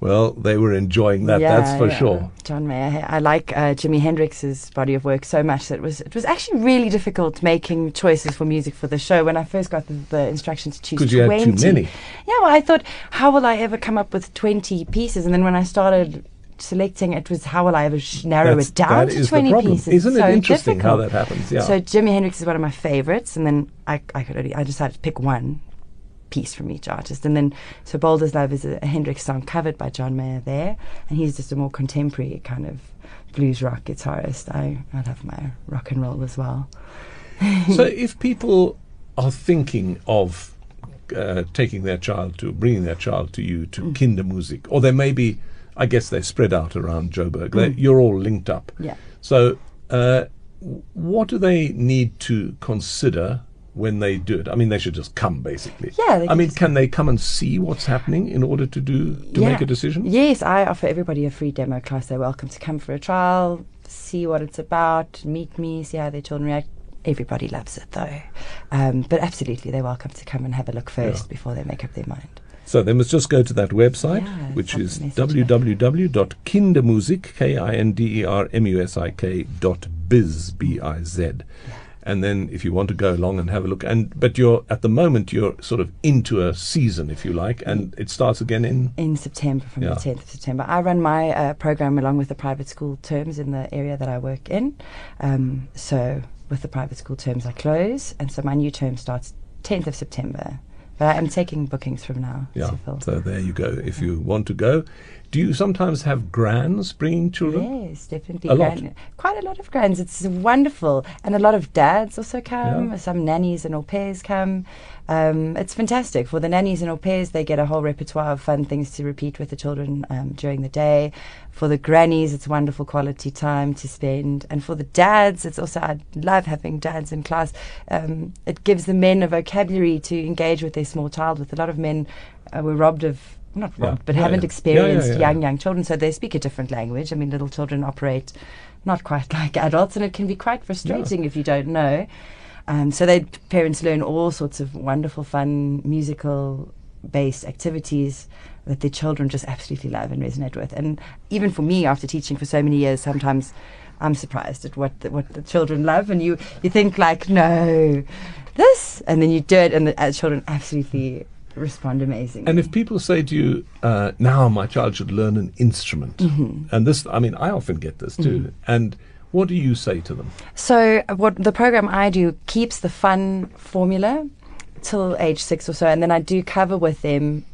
Well, they were enjoying that, that's for yeah. sure. John Mayer. I like uh, Jimi Hendrix's body of work so much that it was it was actually really difficult making choices for music for the show when I first got the, the instructions to choose 'Cause you had 20. too many. Yeah, well, I thought, how will I ever come up with 20 pieces? And then when I started selecting, it was how will I ever sh- narrow That's- it down to is 20 the problem. pieces? Isn't so it interesting how that happens? Yeah. So Jimi Hendrix is one of my favorites, and then I, I could only I decided to pick one piece from each artist, and then so Bold as Love is a, a Hendrix song covered by John Mayer there, and he's just a more contemporary kind of blues rock guitarist. I I love my rock and roll as well. so if people are thinking of uh, taking their child to bringing their child to you to Mm. Kindermusik, or they may be, I guess they're spread out around Joburg. They, you're all linked up. Mm. Yeah. So, uh, what do they need to consider when they do it? I mean, they should just come, basically. Yeah, they I mean, can they come and see what's happening in order to do to Yeah. make a decision? Yes, I offer everybody a free demo class. They're welcome to come for a trial, see what it's about, meet me, see how their children react. Everybody loves it though. Um, but absolutely, they're welcome to come and have a look first Yeah. before they make up their mind. So they must just go to that website, Yeah, which is a message there. www.kindermusik, K-I-N-D-E-R-M-U-S-I-K dot biz, B-I-Z. And then if you want to go along and have a look, and but you're at the moment you're sort of into a season, if you like, and it starts again in In September, from Yeah. the 10th of September. I run my uh, program along with the private school terms in the area that I work in. Um, so with the private school terms, I close, and so my new term starts 10th of September. But I'm taking bookings from now. yeah. So there you go. If you want to go, do you sometimes have grands bringing children? Yes, definitely. A lot. Quite a lot of grands. It's wonderful. And a lot of dads also come. Yeah. Some nannies and au pairs come. Um, it's fantastic. For the nannies and au pairs, they get a whole repertoire of fun things to repeat with the children um, during the day. For the grannies, it's wonderful quality time to spend. And for the dads, it's also, I love having dads in class. Um, it gives the men a vocabulary to engage with their small child. With a lot of men, uh, were robbed of. Not Yeah. robbed, but Yeah, haven't experienced young young children, so they speak a different language. I mean, little children operate not quite like adults, and it can be quite frustrating if you don't know. Um, so they parents learn all sorts of wonderful, fun musical based activities that their children just absolutely love and resonate with. And even for me, after teaching for so many years, sometimes I'm surprised at what the, what the children love, and you you think like, no, this, and then you do it, and the uh, children absolutely respond amazingly. And if people say to you, uh, now my child should learn an instrument, Mm-hmm. and this, I mean, I often get this too, and what do you say to them? So uh, what the program I do keeps the fun formula till age six or so, and then I do cover with them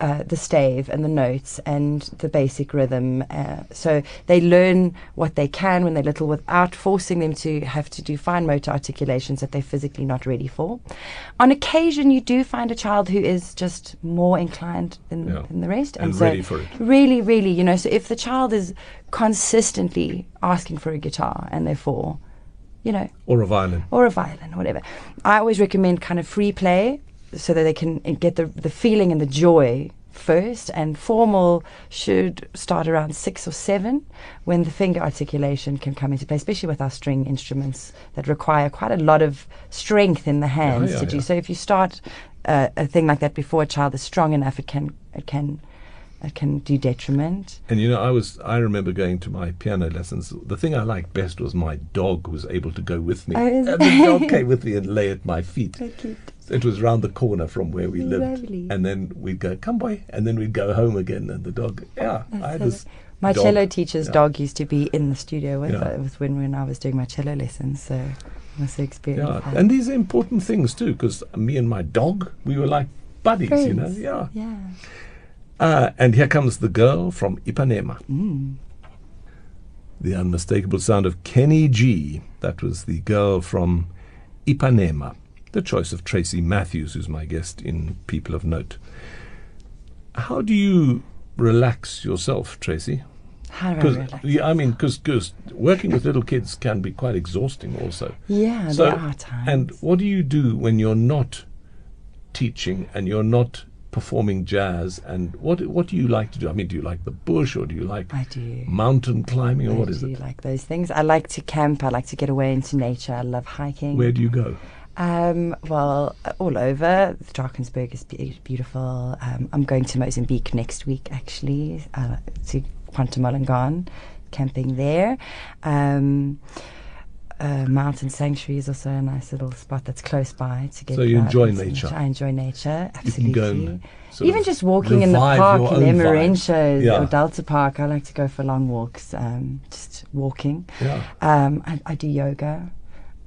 uh, the stave and the notes and the basic rhythm. Uh, so they learn what they can when they're little without forcing them to have to do fine motor articulations that they're physically not ready for. On occasion, you do find a child who is just more inclined than, Yeah. than the rest. And so ready for it. Really, really, you know, so if the child is consistently asking for a guitar and they're four, you know, Or a violin. or a violin, whatever. I always recommend kind of free play so that they can get the, the feeling and the joy first. And formal should start around six or seven when the finger articulation can come into play, especially with our string instruments that require quite a lot of strength in the hands yeah, to do. yeah. So if you start uh, a thing like that before a child is strong enough, it can it can it can do detriment. And you know, I was I remember going to my piano lessons. The thing I liked best was my dog was able to go with me. Oh, and the dog came with me and lay at my feet. cute. It was round the corner from where we lived. Lovely. And then we'd go, come boy, and then we'd go home again and the dog oh, yeah. I had this My dog. cello teacher's Yeah. dog used to be in the studio with, Yeah. with when, when I was doing my cello lessons, so must experience Yeah. that. And these are important things too, because me and my dog, we were like buddies, you know. Yeah. Yeah. Uh, and here comes the girl from Ipanema. Mm. The unmistakable sound of Kenny G. That was the girl from Ipanema. The choice of Tracy Matthews, who's my guest in People of Note. How do you relax yourself, Tracy? How do I Because relax? yeah, I mean, because working with little kids can be quite exhausting, also. Yeah, So, there are times. and what do you do when you're not teaching and you're not performing jazz? And what what do you like to do? I mean, do you like the bush or do you like I do. mountain climbing or I what is do it? like those things. I like to camp. I like to get away into nature. I love hiking. Where do you go? Um, well, all over. Drakensberg is be- beautiful. Um, I'm going to Mozambique next week, actually, uh, to Ponta Malongane, camping there. Um, uh, Mountain Sanctuary is also a nice little spot that's close by to get. So you enjoy nature. I enjoy nature, You absolutely. can go Even just walking in the park in own. Emmarentia Yeah. or Delta Park, I like to go for long walks, um, just walking. Yeah. Um, I, I do yoga,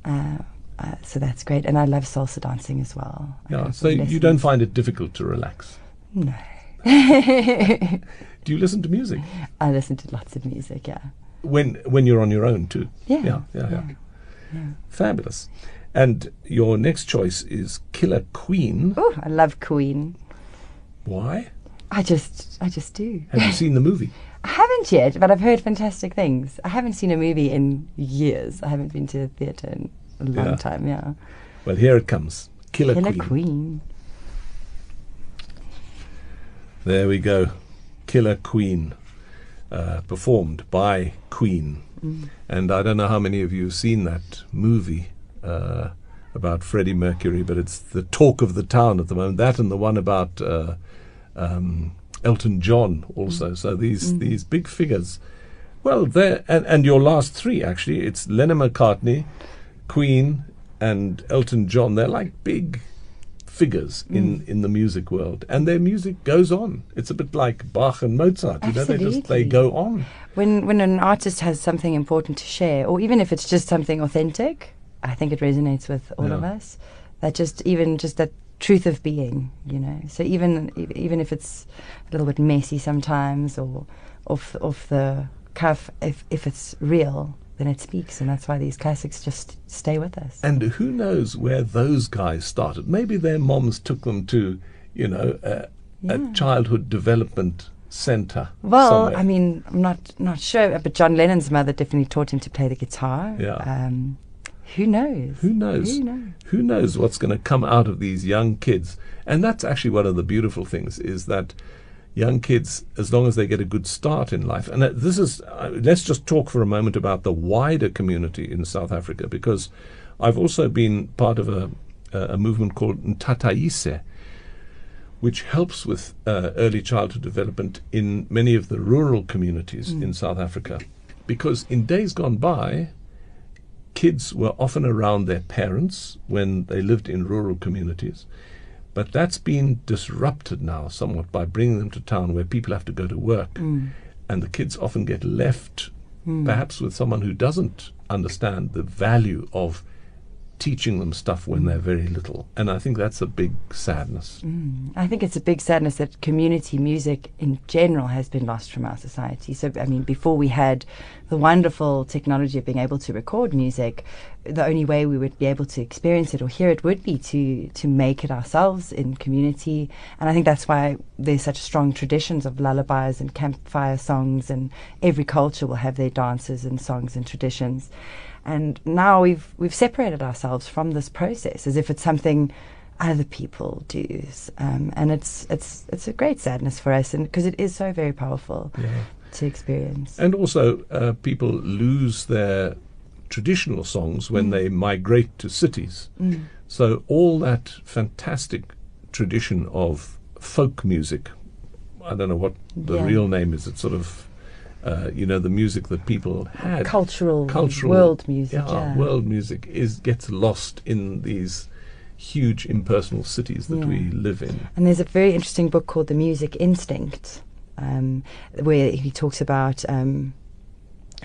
uh, uh, so that's great, and I love salsa dancing as well. Yeah. So you don't find it difficult to relax. No, Do you listen to music I listen to lots of music. Yeah, when when you're on your own too? yeah, Yeah, yeah, yeah. yeah. Fabulous. And your next choice is Killer Queen. Oh, I love Queen. Why? I just, I just do. Have you seen the movie? I haven't yet, but I've heard fantastic things. I haven't seen a movie in years. I haven't been to the theatre in a long Yeah. time. Yeah, Well, here it comes. Killer, Killer Queen. Queen. There we go. Killer Queen. Uh, performed by Queen. And I don't know how many of you have seen that movie uh, about Freddie Mercury, but it's the talk of the town at the moment. That and the one about uh, um, Elton John also. So these these big figures. Well, there and, and your last three actually. It's Lennon McCartney, Queen, and Elton John. They're like big figures in, mm. in the music world, and their music goes on. It's a bit like Bach and Mozart. You know, they just they go on. When when an artist has something important to share, or even if it's just something authentic, I think it resonates with all of us. That just even just that truth of being, you know. So even even if it's a little bit messy sometimes, or off off the cuff, if if it's real, then it speaks, and that's why these classics just stay with us. And who knows where those guys started? Maybe their moms took them to, you know, a, a childhood development center. Well, somewhere. I mean, I'm not not sure, but John Lennon's mother definitely taught him to play the guitar. Yeah. Um, who knows? Who knows? Who knows? Who knows what's going to come out of these young kids? And that's actually one of the beautiful things is that young kids, as long as they get a good start in life, and uh, this is, uh, let's just talk for a moment about the wider community in South Africa, because I've also been part of a, a movement called Ntataise, which helps with uh, early childhood development in many of the rural communities in South Africa. Because in days gone by, kids were often around their parents when they lived in rural communities. But that's been disrupted now somewhat by bringing them to town where people have to go to work. Mm. And the kids often get left, perhaps with someone who doesn't understand the value of teaching them stuff when they're very little. And I think that's a big sadness. Mm. I think it's a big sadness that community music in general has been lost from our society. So, I mean, before we had the wonderful technology of being able to record music, the only way we would be able to experience it or hear it would be to to make it ourselves in community. And I think that's why there's such strong traditions of lullabies and campfire songs, and every culture will have their dances and songs and traditions. And now we've we've separated ourselves from this process as if it's something other people do, um, and it's it's it's a great sadness for us, and because it is so very powerful Yeah. to experience. And also, uh, people lose their traditional songs when they migrate to cities. Mm. So, all that fantastic tradition of folk music, I don't know what the Yeah. real name is, it's sort of, uh, you know, the music that people had. cultural, cultural world music. yeah, Yeah, world music is gets lost in these huge impersonal cities that Yeah. we live in. And there's a very interesting book called The Music Instinct, um, where he talks about um,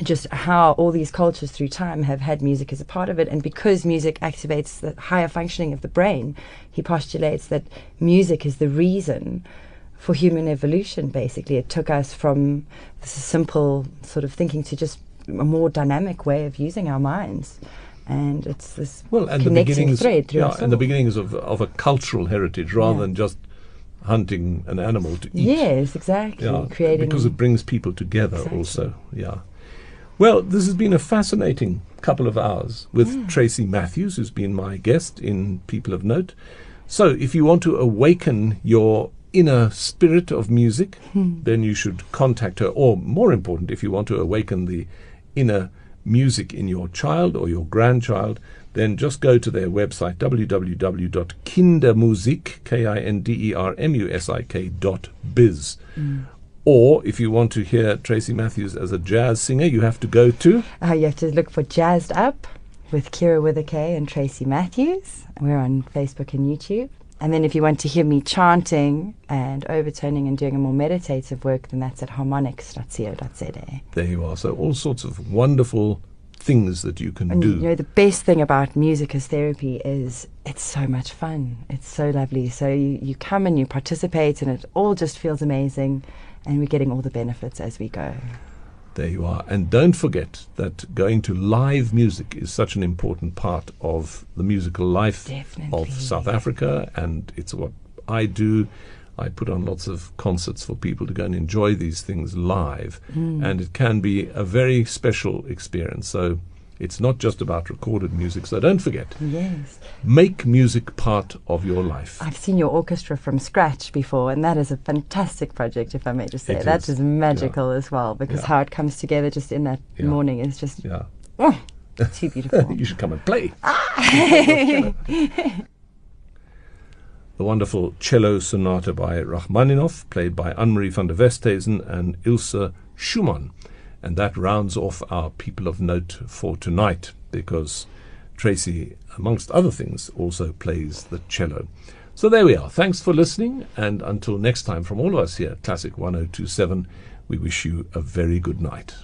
just how all these cultures through time have had music as a part of it. And because music activates the higher functioning of the brain, he postulates that music is the reason for human evolution, basically. It took us from this simple sort of thinking to just a more dynamic way of using our minds. And it's this Well, and the connecting beginnings, thread through yeah, and the beginnings of of a cultural heritage rather Yeah. than just hunting an animal to eat. Yes, exactly. Yeah, Creating because it brings people together Exactly. also. Yeah. Well, this has been a fascinating couple of hours with hmm. Tracy Matthews, who's been my guest in People of Note. So, if you want to awaken your inner spirit of music, hmm. then you should contact her. Or, more important, if you want to awaken the inner music in your child or your grandchild, then just go to their website www.kindermusik, K-I-N-D-E-R-M-U-S-I-K dot biz. Hmm. Or if you want to hear Tracy Matthews as a jazz singer, you have to go to Uh, you have to look for Jazzed Up with Kira with a K and Tracy Matthews. We're on Facebook and YouTube. And then if you want to hear me chanting and overtoning and doing a more meditative work, then that's at harmonics.co.za. there you are. So all sorts of wonderful things that you can And do. you know, the best thing about music as therapy is it's so much fun. It's so lovely. So you, you come and you participate, and it all just feels amazing. And we're getting all the benefits as we go. There you are. And don't forget that going to live music is such an important part of the musical life Definitely. of South Africa, and it's what I do. I put on lots of concerts for people to go and enjoy these things live, hmm. and it can be a very special experience. So it's not just about recorded music. So don't forget, Yes. make music part of your life. I've seen your orchestra from scratch before, and that is a fantastic project, if I may just say. It That is, is magical as well, because Yeah. how it comes together just in that Yeah. morning is just Yeah. oh, too beautiful. you should come and play. Ah! the wonderful cello sonata by Rachmaninoff, played by Anne-Marie van der Westhuizen and Ilse Schumann. And that rounds off our People of Note for tonight, because Tracy, amongst other things, also plays the cello. So there we are. Thanks for listening, and until next time, from all of us here at Classic 1027, we wish you a very good night.